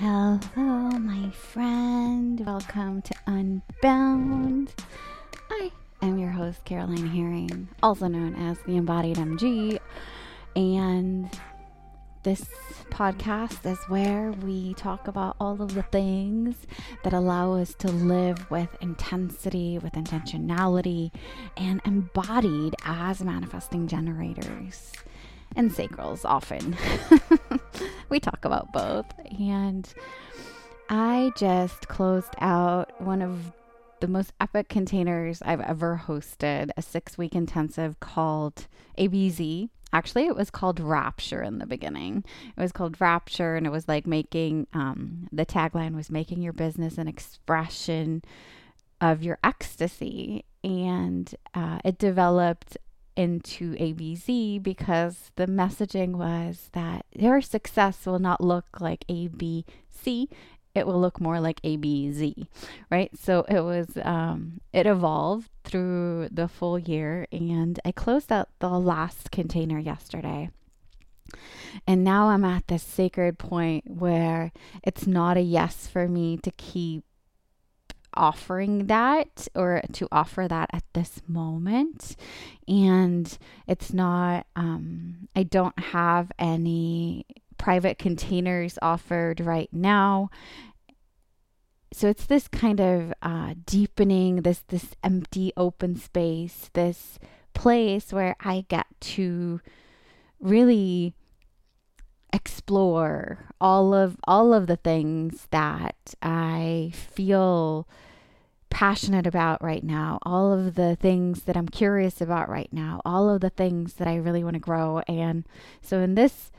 Hello, my friend. Welcome to Unbound. I am your host, Caroline Herring, also known as the Embodied MG. And this podcast is where we talk about all of the things that allow us to live with intensity, with intentionality, and embodied as manifesting generators and sacrals often. we talk about both. And I just closed out one of the most epic containers I've ever hosted, a six week intensive called ABZ. Actually, it was called Rapture in the beginning. It was called Rapture, and it was like making um, the tagline was making your business an expression of your ecstasy. And uh, it developed into ABZ because the messaging was that your success will not look like ABC, it will look more like ABZ, right? So it was, um, it evolved through the full year, and I closed out the last container yesterday. And now I'm at this sacred point where it's not a yes for me to keep offering that or to offer that at this moment. And it's not, um, I don't have any private containers offered right now. So it's this kind of uh, deepening, this this empty open space, this place where I get to really explore all of all of the things that I feel passionate about right now, all of the things that I'm curious about right now, all of the things that I really want to grow. And so in this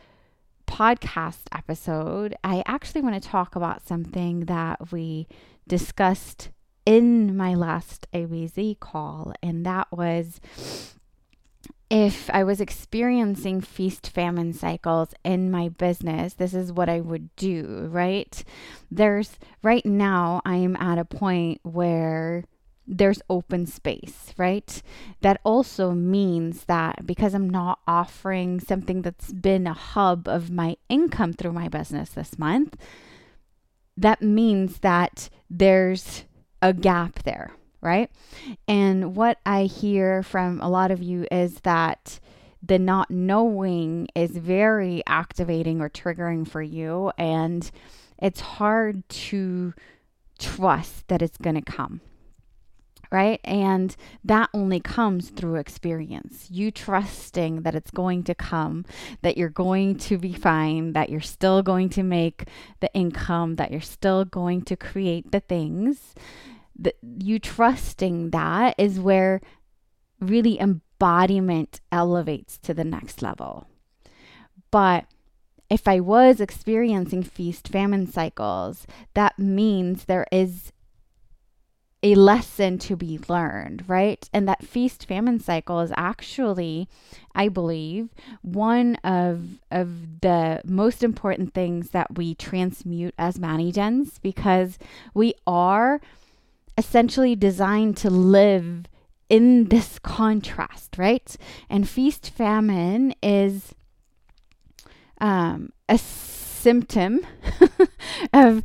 podcast episode, I actually want to talk about something that we discussed in my last ABZ call, and that was if I was experiencing feast famine cycles in my business, this is what I would do, right? There's right now, I'm at a point where there's open space, right? That also means that because I'm not offering something that's been a hub of my income through my business this month, that means that there's a gap there right? And what I hear from a lot of you is that the not knowing is very activating or triggering for you. And it's hard to trust that it's going to come. Right. And that only comes through experience. You trusting that it's going to come, that you're going to be fine, that you're still going to make the income, that you're still going to create the things you trusting that is where really embodiment elevates to the next level. But if I was experiencing feast famine cycles, that means there is a lesson to be learned, right? And that feast famine cycle is actually, I believe, one of of the most important things that we transmute as manigens because we are essentially designed to live in this contrast, right? And feast famine is um, a symptom of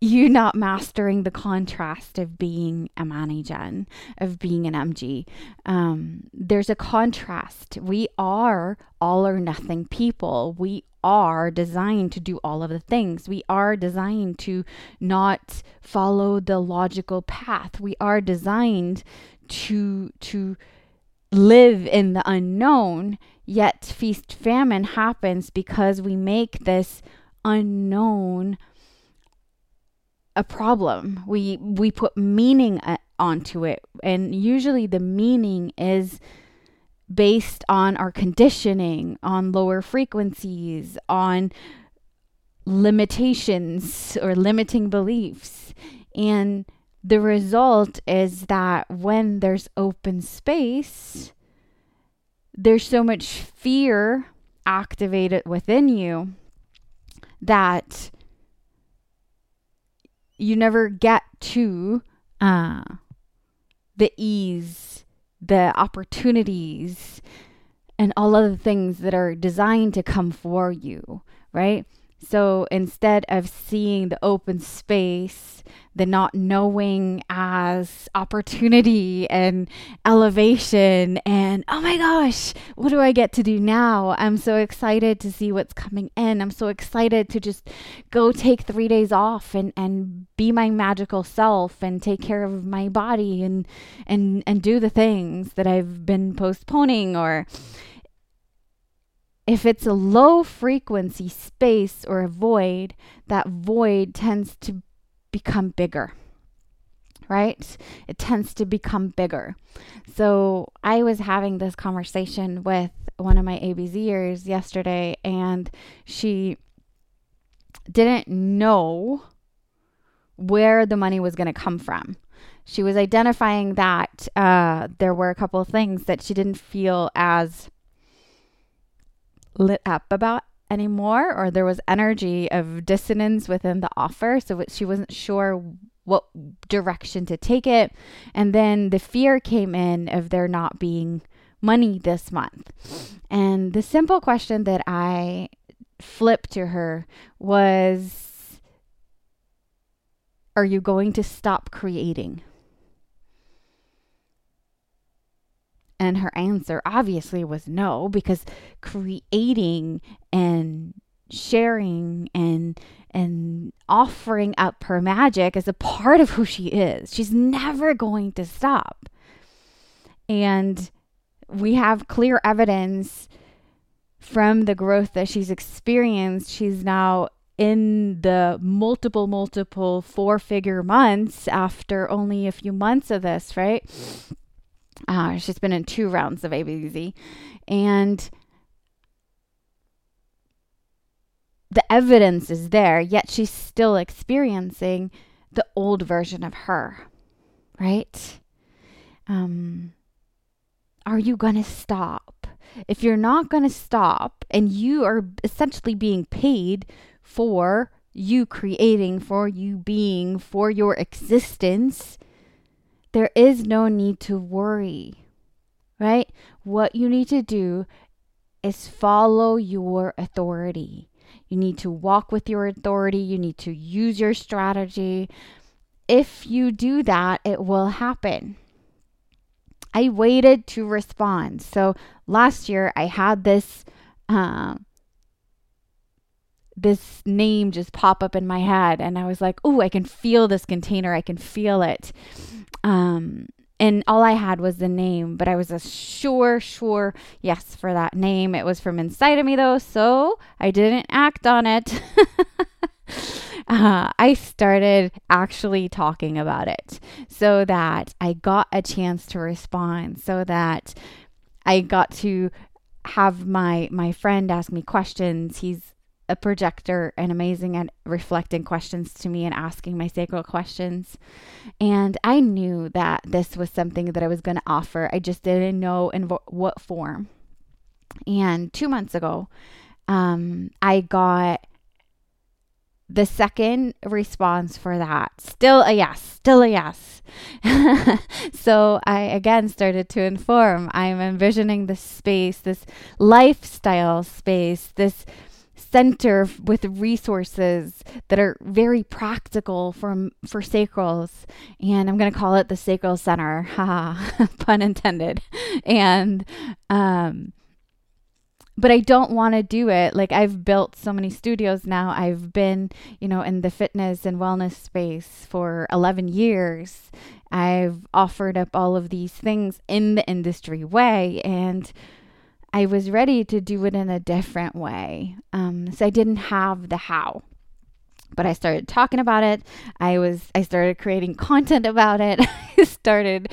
you not mastering the contrast of being a manigen, of being an MG. Um, there's a contrast. We are all or nothing people. We are designed to do all of the things. We are designed to not follow the logical path. We are designed to to live in the unknown, yet feast famine happens because we make this unknown a problem. We we put meaning uh, onto it, and usually the meaning is based on our conditioning, on lower frequencies, on limitations or limiting beliefs. And the result is that when there's open space, there's so much fear activated within you that you never get to uh, the ease, the opportunities, and all the things that are designed to come for you, right? So instead of seeing the open space, the not knowing as opportunity and elevation, and oh my gosh, what do I get to do now? I'm so excited to see what's coming in. I'm so excited to just go take three days off and, and be my magical self and take care of my body and and and do the things that I've been postponing or if it's a low frequency space or a void, that void tends to become bigger, right? It tends to become bigger. So I was having this conversation with one of my ABZers yesterday, and she didn't know where the money was going to come from. She was identifying that uh, there were a couple of things that she didn't feel as lit up about anymore or there was energy of dissonance within the offer. So she wasn't sure what direction to take it. And then the fear came in of there not being money this month. And the simple question that i flipped to her was are you going to stop creating And her answer obviously was no, because creating and sharing and and offering up her magic is a part of who she is. She's never going to stop. And we have clear evidence from the growth that she's experienced. She's now in the multiple, multiple four figure months after only a few months of this, right? Uh, she's been in two rounds of ABZ. And the evidence is there, yet she's still experiencing the old version of her, right? Um, are you going to stop? If you're not going to stop and you are essentially being paid for you creating, for you being, for your existence, there is no need to worry, right? What you need to do is follow your authority. You need to walk with your authority. You need to use your strategy. If you do that, it will happen. I waited to respond. So last year I had this uh, this name just pop up in my head, and I was like, "Oh, I can feel this container. I can feel it." Um, and all I had was the name, but I was a sure, sure yes for that name. It was from inside of me though, so I didn't act on it. uh, I started actually talking about it so that I got a chance to respond, so that I got to have my my friend ask me questions. He's a projector and amazing at reflecting questions to me and asking my sacral questions. And I knew that this was something that I was going to offer. I just didn't know in vo- what form. And two months ago, um, I got the second response for that. Still a yes, still a yes. so I again started to inform. I'm envisioning this space, this lifestyle space, this center with resources that are very practical for for sacrals and i'm going to call it the sacral center pun intended and um but I don't want to do it. Like I've built so many studios now. I've been, you know, in the fitness and wellness space for 11 years. I've offered up all of these things in the industry way and I was ready to do it in a different way. Um, so I didn't have the how. But I started talking about it. I was I started creating content about it. I started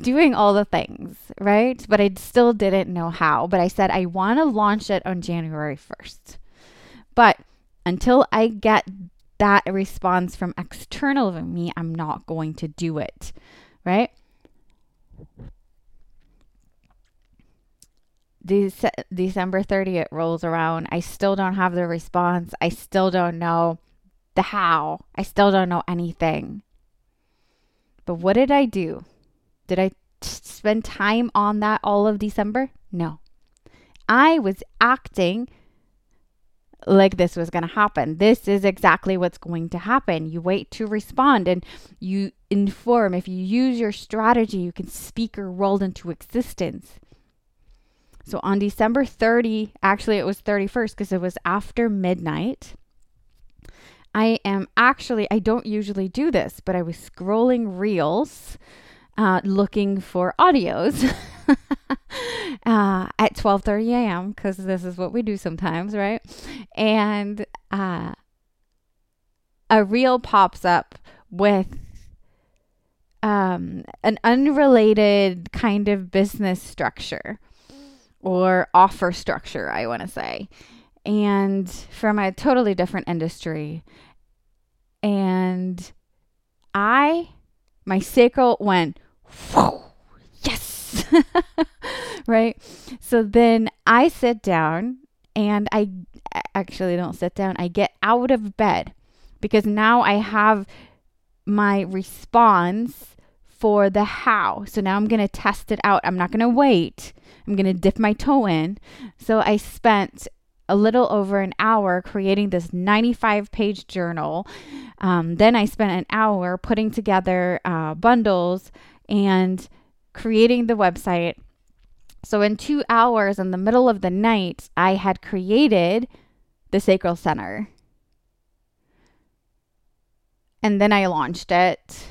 doing all the things, right? But I still didn't know how. But I said I want to launch it on January 1st. But until I get that response from external of me, I'm not going to do it, right? Dece- December 30th rolls around. I still don't have the response. I still don't know the how. I still don't know anything. But what did I do? Did I t- spend time on that all of December? No. I was acting like this was going to happen. This is exactly what's going to happen. You wait to respond and you inform. If you use your strategy, you can speak your world into existence. So on December 30, actually it was 31st because it was after midnight. I am actually, I don't usually do this, but I was scrolling reels uh, looking for audios uh, at 12:30 a.m. because this is what we do sometimes, right? And uh, a reel pops up with um, an unrelated kind of business structure or offer structure, I want to say, and from a totally different industry. And I, my sacral went, yes, right? So then I sit down and I actually don't sit down, I get out of bed because now I have my response for the how. So now I'm going to test it out. I'm not going to wait. I'm going to dip my toe in. So I spent a little over an hour creating this 95 page journal. Um, then I spent an hour putting together uh, bundles and creating the website. So, in two hours in the middle of the night, I had created the Sacral Center. And then I launched it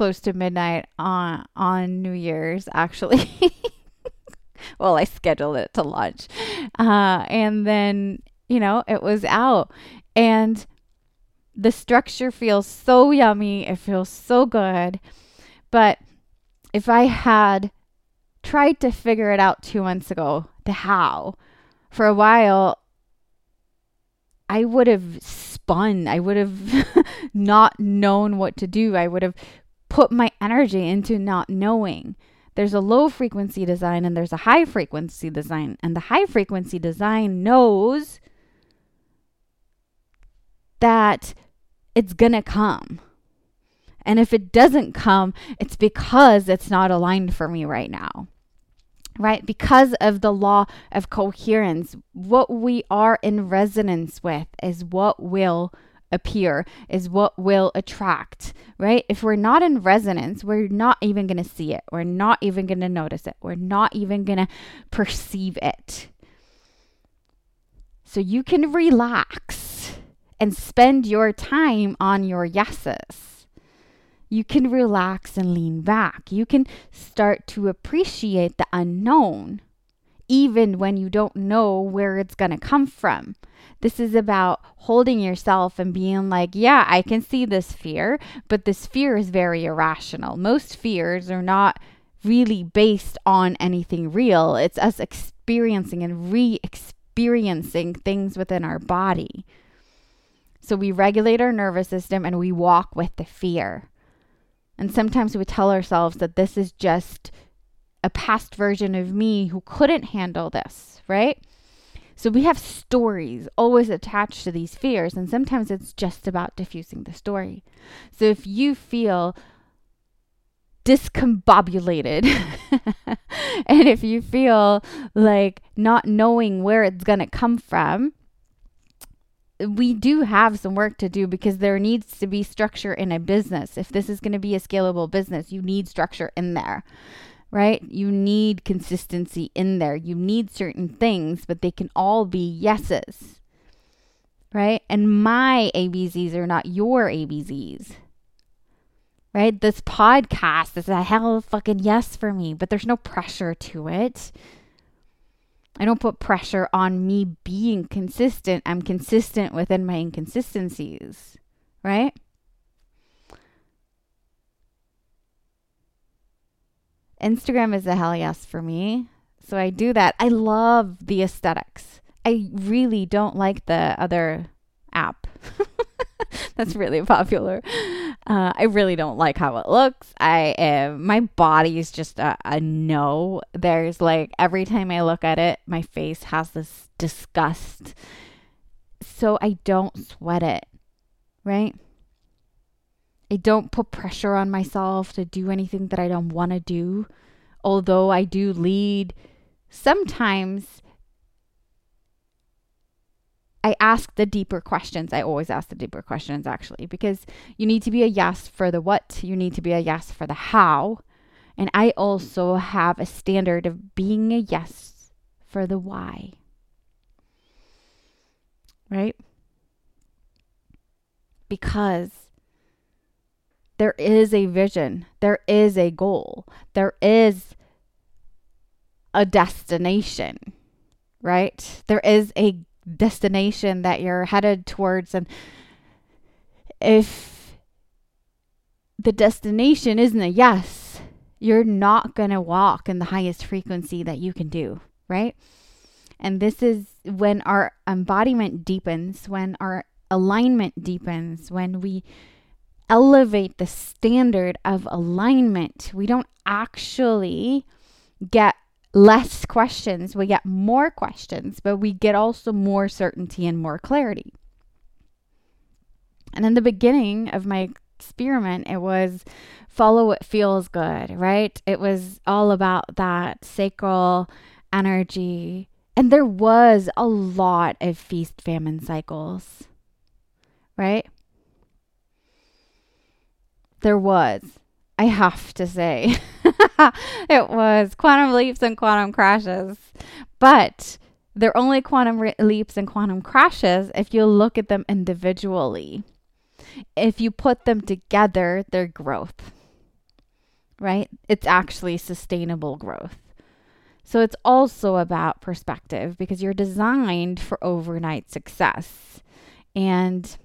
close to midnight on on New Year's actually. well, I scheduled it to launch. Uh, and then, you know, it was out. And the structure feels so yummy. It feels so good. But if I had tried to figure it out two months ago, the how, for a while, I would have spun. I would have not known what to do. I would have put my energy into not knowing. There's a low frequency design and there's a high frequency design. And the high frequency design knows that it's going to come. And if it doesn't come, it's because it's not aligned for me right now. Right? Because of the law of coherence, what we are in resonance with is what will appear, is what will attract, right? If we're not in resonance, we're not even going to see it. We're not even going to notice it. We're not even going to perceive it. So you can relax and spend your time on your yeses you can relax and lean back. You can start to appreciate the unknown, even when you don't know where it's going to come from. This is about holding yourself and being like, yeah, I can see this fear, but this fear is very irrational. Most fears are not really based on anything real, it's us experiencing and re experiencing things within our body. So we regulate our nervous system and we walk with the fear. And sometimes we tell ourselves that this is just a past version of me who couldn't handle this, right? So we have stories always attached to these fears, and sometimes it's just about diffusing the story. So if you feel discombobulated and if you feel like not knowing where it's going to come from, we do have some work to do because there needs to be structure in a business. If this is going to be a scalable business, you need structure in there, right? You need consistency in there. You need certain things, but they can all be yeses, right? And my ABZs are not your ABZs, right? This podcast is a hell of a fucking yes for me, but there's no pressure to it. I don't put pressure on me being consistent. I'm consistent within my inconsistencies, right? Instagram is a hell yes for me. So I do that. I love the aesthetics. I really don't like the other app. That's really popular. Uh, I really don't like how it looks. I am, my body is just a, a no. There's like every time I look at it, my face has this disgust. So I don't sweat it, right? I don't put pressure on myself to do anything that I don't want to do. Although I do lead sometimes I ask the deeper questions. I always ask the deeper questions actually because you need to be a yes for the what, you need to be a yes for the how. And I also have a standard of being a yes for the why. Right? Because there is a vision, there is a goal, there is a destination, right? There is a destination that you're headed towards. And if the destination isn't a yes, you're not going to walk in the highest frequency that you can do, right? And this is when our embodiment deepens, when our alignment deepens, when we elevate the standard of alignment. We don't actually get less questions, we get more questions, but we get also more certainty and more clarity. And in the beginning of my experiment, it was follow what feels good, right? It was all about that sacral energy. And there was a lot of feast famine cycles, right? There was. I have to say. it was quantum leaps and quantum crashes. But they're only quantum re- leaps and quantum crashes if you look at them individually. If you put them together, they're growth, right? It's actually sustainable growth. So it's also about perspective because you're designed for overnight success. And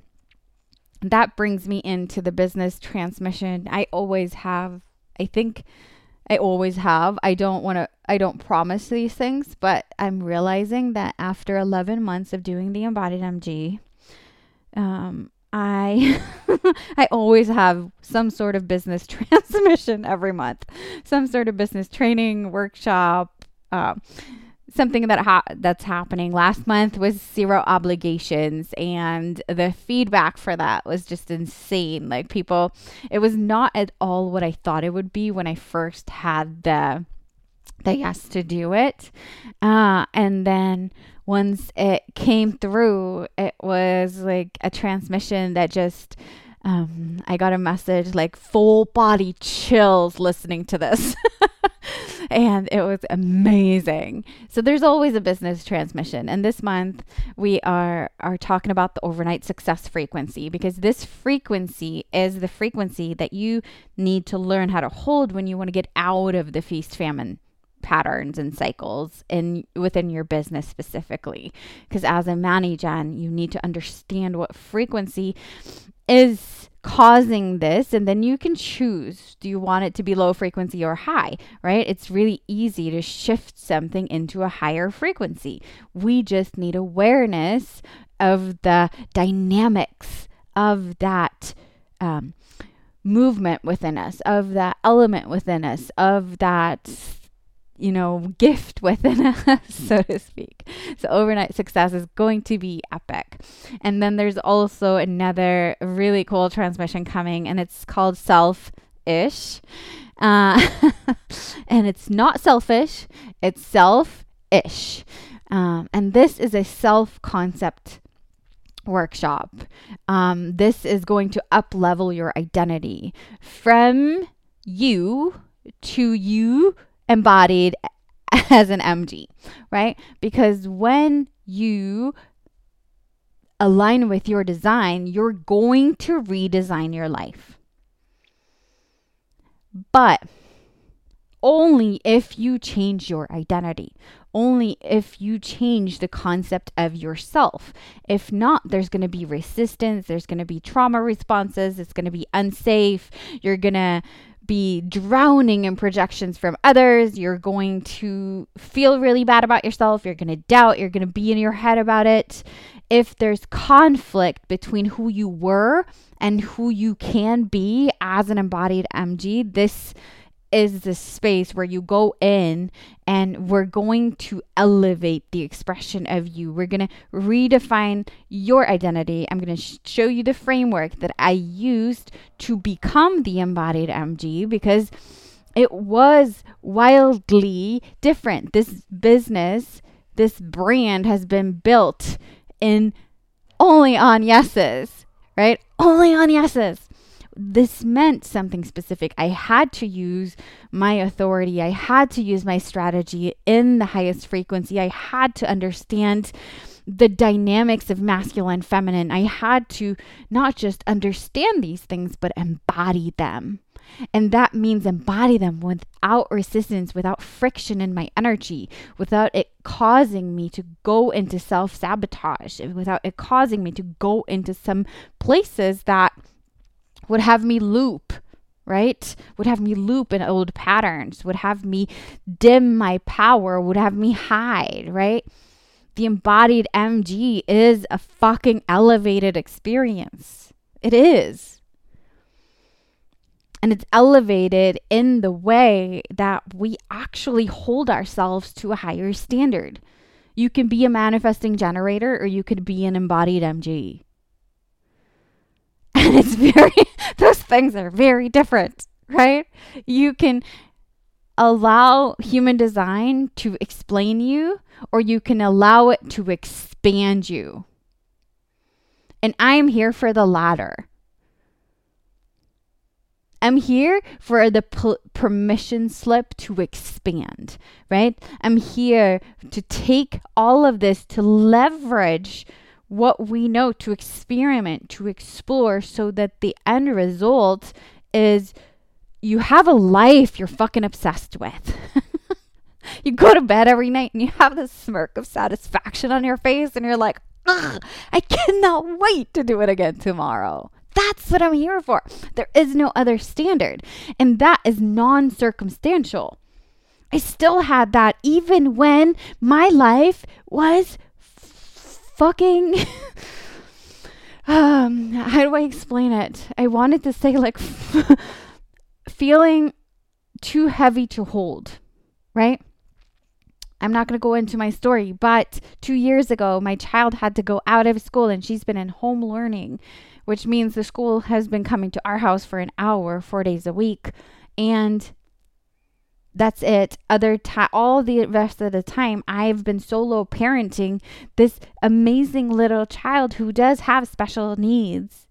that brings me into the business transmission. I always have, I think I always have. I don't want to, I don't promise these things, but I'm realizing that after 11 months of doing the embodied MG, um, I I always have some sort of business transmission every month, some sort of business training workshop, uh, something that ha- that's happening. Last month was zero obligations and the feedback for that was just insane. Like people it was not at all what i thought it would be when i first had the the yes to do it. Uh, and then once it came through it was like a transmission that just um, I got a message like full body chills listening to this. and it was amazing. So there's always a business transmission. And this month we are are talking about the overnight success frequency because this frequency is the frequency that you need to learn how to hold when you want to get out of the feast famine patterns and cycles in within your business specifically because as a manager you need to understand what frequency is causing this and then you can choose do you want it to be low frequency or high right? It's really easy to shift something into a higher frequency. We just need awareness of the dynamics of that um, movement within us of that element within us of that you know, gift within us, so to speak. So overnight success is going to be epic. And then there's also another really cool transmission coming, and it's called self ish. Uh, and it's not selfish, it's self ish. Um, and this is a self concept workshop. Um, this is going to up level your identity from you to you embodied as an MG, right? Because when you align with your design, you're going to redesign your life. But only if you change your identity, only if you change the concept of yourself. If not, there's going to be resistance, there's going to be trauma responses, it's going to be unsafe, you're going to be drowning in projections from others. You're going to feel really bad about yourself. You're going to doubt. You're going to be in your head about it. If there's conflict between who you were and who you can be as an embodied MG, this is the space where you go in and we're going to elevate the expression of you. We're going to redefine your identity. I'm going to sh- show you the framework that I used to become the embodied MG because it was wildly different. This business, this brand has been built in only on yeses, right? Only on yeses. This meant something specific. I had to use my authority. I had to use my strategy in the highest frequency. I had to understand the dynamics of masculine feminine. I had to not just understand these things, but embody them. And that means embody them without resistance, without friction in my energy, without it causing me to go into self sabotage, without it causing me to go into some places that would have me loop, right? Would have me loop in old patterns, would have me dim my power, would have me hide, right? The embodied MG is a fucking elevated experience. It is and it's elevated in the way that we actually hold ourselves to a higher standard. You can be a manifesting generator or you could be an embodied MG. And it's very, those things are very different, right? You can allow human design to explain you or you can allow it to expand you. And I am here for the latter. I'm here for the p- permission slip to expand, right? I'm here to take all of this to leverage what we know, to experiment, to explore, so that the end result is you have a life you're fucking obsessed with. you go to bed every night and you have this smirk of satisfaction on your face, and you're like, I cannot wait to do it again tomorrow. That's what I'm here for. There is no other standard. And that is non circumstantial. I still had that even when my life was fucking. um, how do I explain it? I wanted to say, like, feeling too heavy to hold, right? I'm not going to go into my story, but two years ago, my child had to go out of school and she's been in home learning which means the school has been coming to our house for an hour, four days a week. And that's it. Other time, all the rest of the time, I've been solo parenting this amazing little child who does have special needs.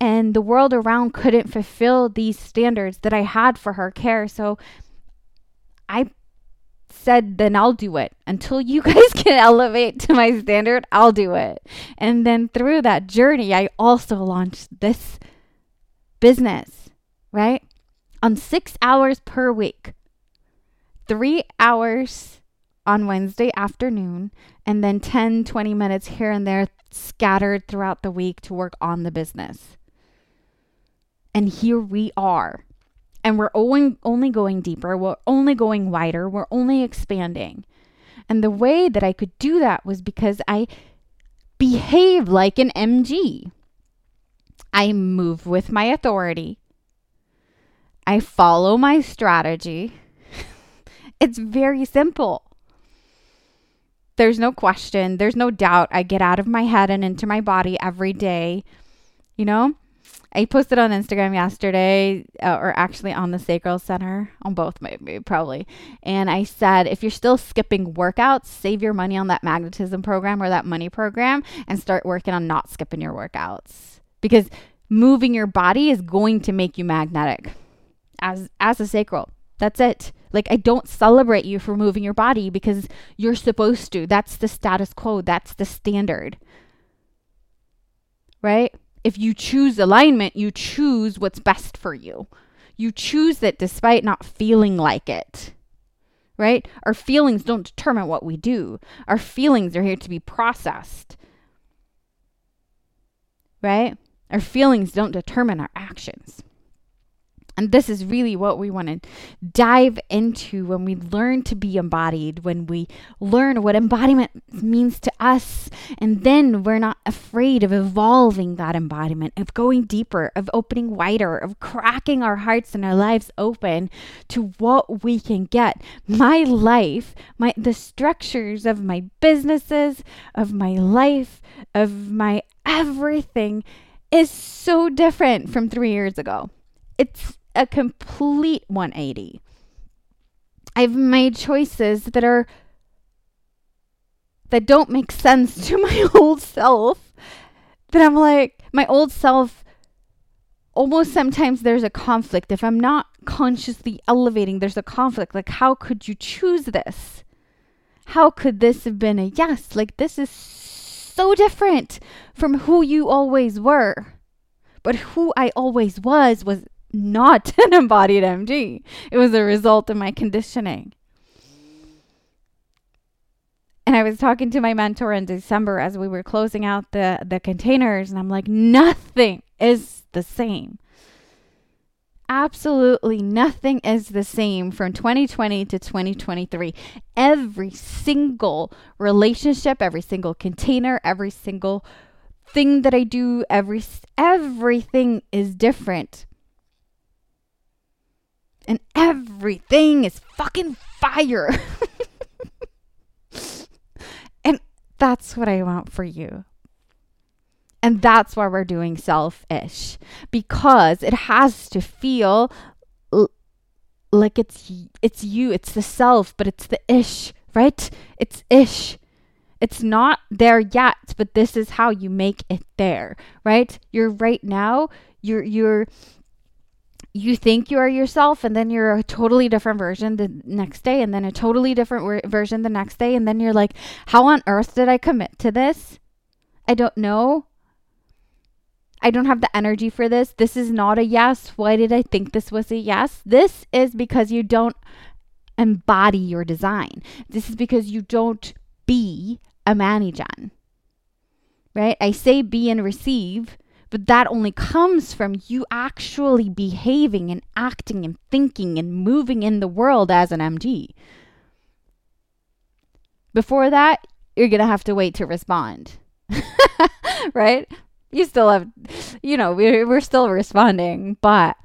And the world around couldn't fulfill these standards that I had for her care. So I said, then I'll do it. Until you guys can elevate to my standard, I'll do it. And then through that journey, I also launched this business, right? On six hours per week, three hours on Wednesday afternoon, and then 10, 20 minutes here and there scattered throughout the week to work on the business. And here we are and we're only, only going deeper, we're only going wider, we're only expanding. And the way that I could do that was because I behave like an MG. I move with my authority. I follow my strategy. it's very simple. There's no question, there's no doubt. I get out of my head and into my body every day. You know, I posted on Instagram yesterday, uh, or actually on the Sacral Center, on both maybe probably, and I said if you're still skipping workouts, save your money on that magnetism program or that money program, and start working on not skipping your workouts because moving your body is going to make you magnetic as as a sacral. That's it. Like I don't celebrate you for moving your body because you're supposed to. That's the status quo. That's the standard. Right? if you choose alignment, you choose what's best for you. You choose it despite not feeling like it. Right? Our feelings don't determine what we do. Our feelings are here to be processed. Right? Our feelings don't determine our actions. And this is really what we want to dive into when we learn to be embodied, when we learn what embodiment means to us. And then we're not afraid of evolving that embodiment, of going deeper, of opening wider, of cracking our hearts and our lives open to what we can get. My life, my the structures of my businesses, of my life, of my everything is so different from 3 years ago. It's a complete 180. I've made choices that are that don't make sense to my old self. That I'm like, my old self, almost sometimes there's a conflict. If I'm not consciously elevating, there's a conflict. Like, how could you choose this? How could this have been a yes? Like, this is so different from who you always were. But who I always was was not an embodied MG. It was a result of my conditioning. And I was talking to my mentor in December as we were closing out the, the containers, and I'm like, nothing is the same. Absolutely nothing is the same from 2020 to 2023. Every single relationship, every single container, every single thing that I do, every everything is different. And everything is fucking fire. and that's what I want for you. And that's why we're doing self ish because it has to feel l- like it's it's you, it's the self, but it's the ish, right? It's ish. It's not there yet, but this is how you make it there, right? You're right now, you're you're you think you are yourself and then you're a totally different version the next day and then a totally different version the next day and then you're like how on earth did i commit to this i don't know I don't have the energy for this. This is not a yes. Why did I think this was a yes? This is because you don't embody your design. This is because you don't be a Manigen. Right? I say be and receive, but that only comes from you actually behaving and acting and thinking and moving in the world as an MG. Before that, you're going to have to wait to respond. right? you still have, you know, we're, we're still responding, but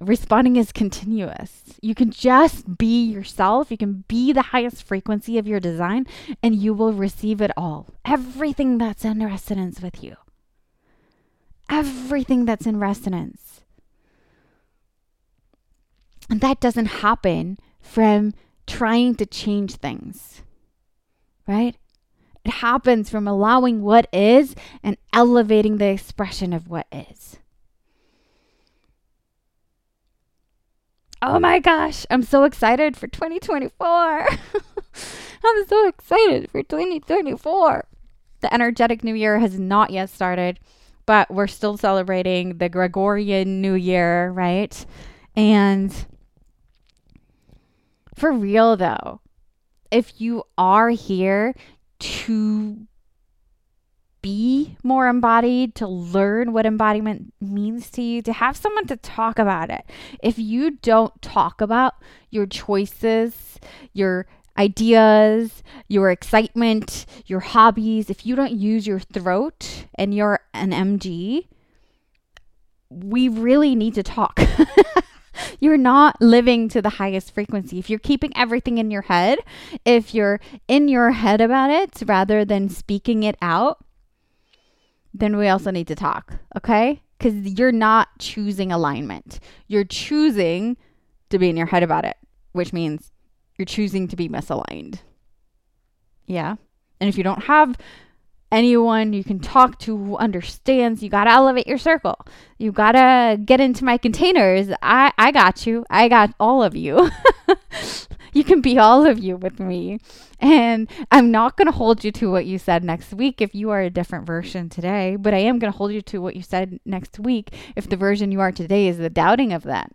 responding is continuous. You can just be yourself. You can be the highest frequency of your design, and you will receive it all. Everything that's in resonance with you. Everything that's in resonance. And that doesn't happen from trying to change things, right? It happens from allowing what is and elevating the expression of what is. Oh my gosh, I'm so excited for 2024. I'm so excited for 2024. The energetic new year has not yet started, but we're still celebrating the Gregorian New Year, right? And for real though, if you are here to be more embodied, to learn what embodiment means to you, to have someone to talk about it. If you don't talk about your choices, your ideas, your excitement, your hobbies, if you don't use your throat and you're an MG, we really need to talk. you're not living to the highest frequency. If you're keeping everything in your head, if you're in your head about it rather than speaking it out, then we also need to talk, okay? Because you're not choosing alignment. You're choosing to be in your head about it, which means you're choosing to be misaligned. Yeah. And if you don't have anyone you can talk to who understands. You got to elevate your circle. You got to get into my containers. I, I got you. I got all of you. you can be all of you with me. And I'm not going to hold you to what you said next week if you are a different version today, but I am going to hold you to what you said next week if the version you are today is the doubting of that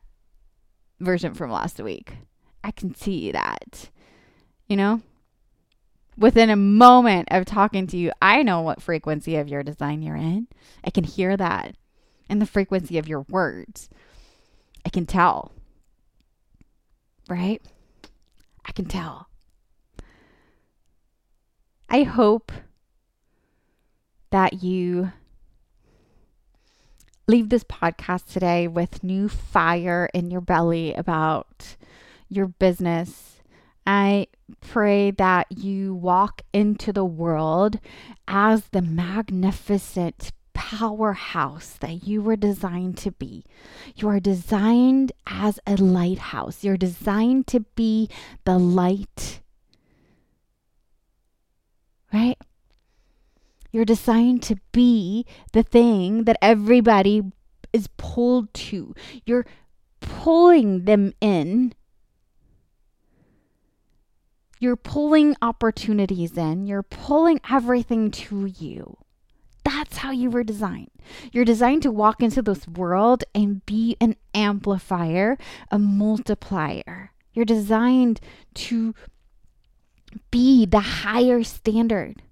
version from last week. I can see that. You know? within a moment of talking to you, I know what frequency of your design you're in. I can hear that and the frequency of your words. I can tell. Right? I can tell. I hope that you leave this podcast today with new fire in your belly about your business. I pray that you walk into the world as the magnificent powerhouse that you were designed to be. You are designed as a lighthouse. You're designed to be the light. right? You're designed to be the thing that everybody is pulled to. You're pulling them in. You're pulling opportunities in. You're pulling everything to you. That's how you were designed. You're designed to walk into this world and be an amplifier, a multiplier. You're designed to be the higher standard.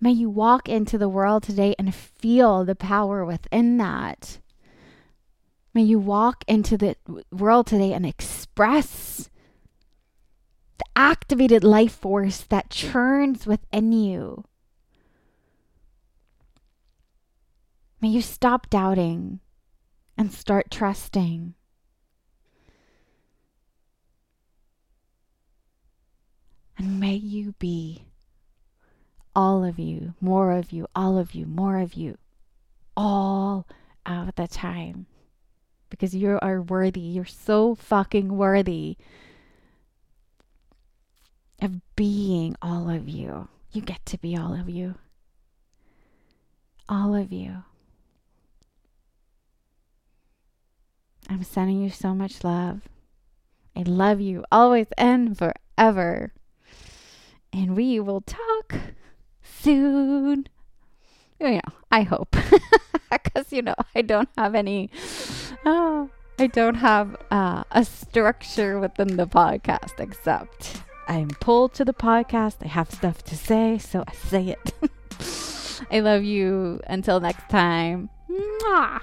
May you walk into the world today and feel the power within that. May you walk into the world today and express the activated life force that churns within you. May you stop doubting and start trusting. And may you be all of you, more of you, all of you, more of you, all of the time. Because you are worthy. You're so fucking worthy of being all of you. You get to be all of you. All of you. I'm sending you so much love. I love you always and forever. And we will talk soon. Oh, you know, I hope. Because, you know, I don't have any, oh, I don't have uh, a structure within the podcast except I'm pulled to the podcast. I have stuff to say, so I say it. I love you. Until next time. Mwah.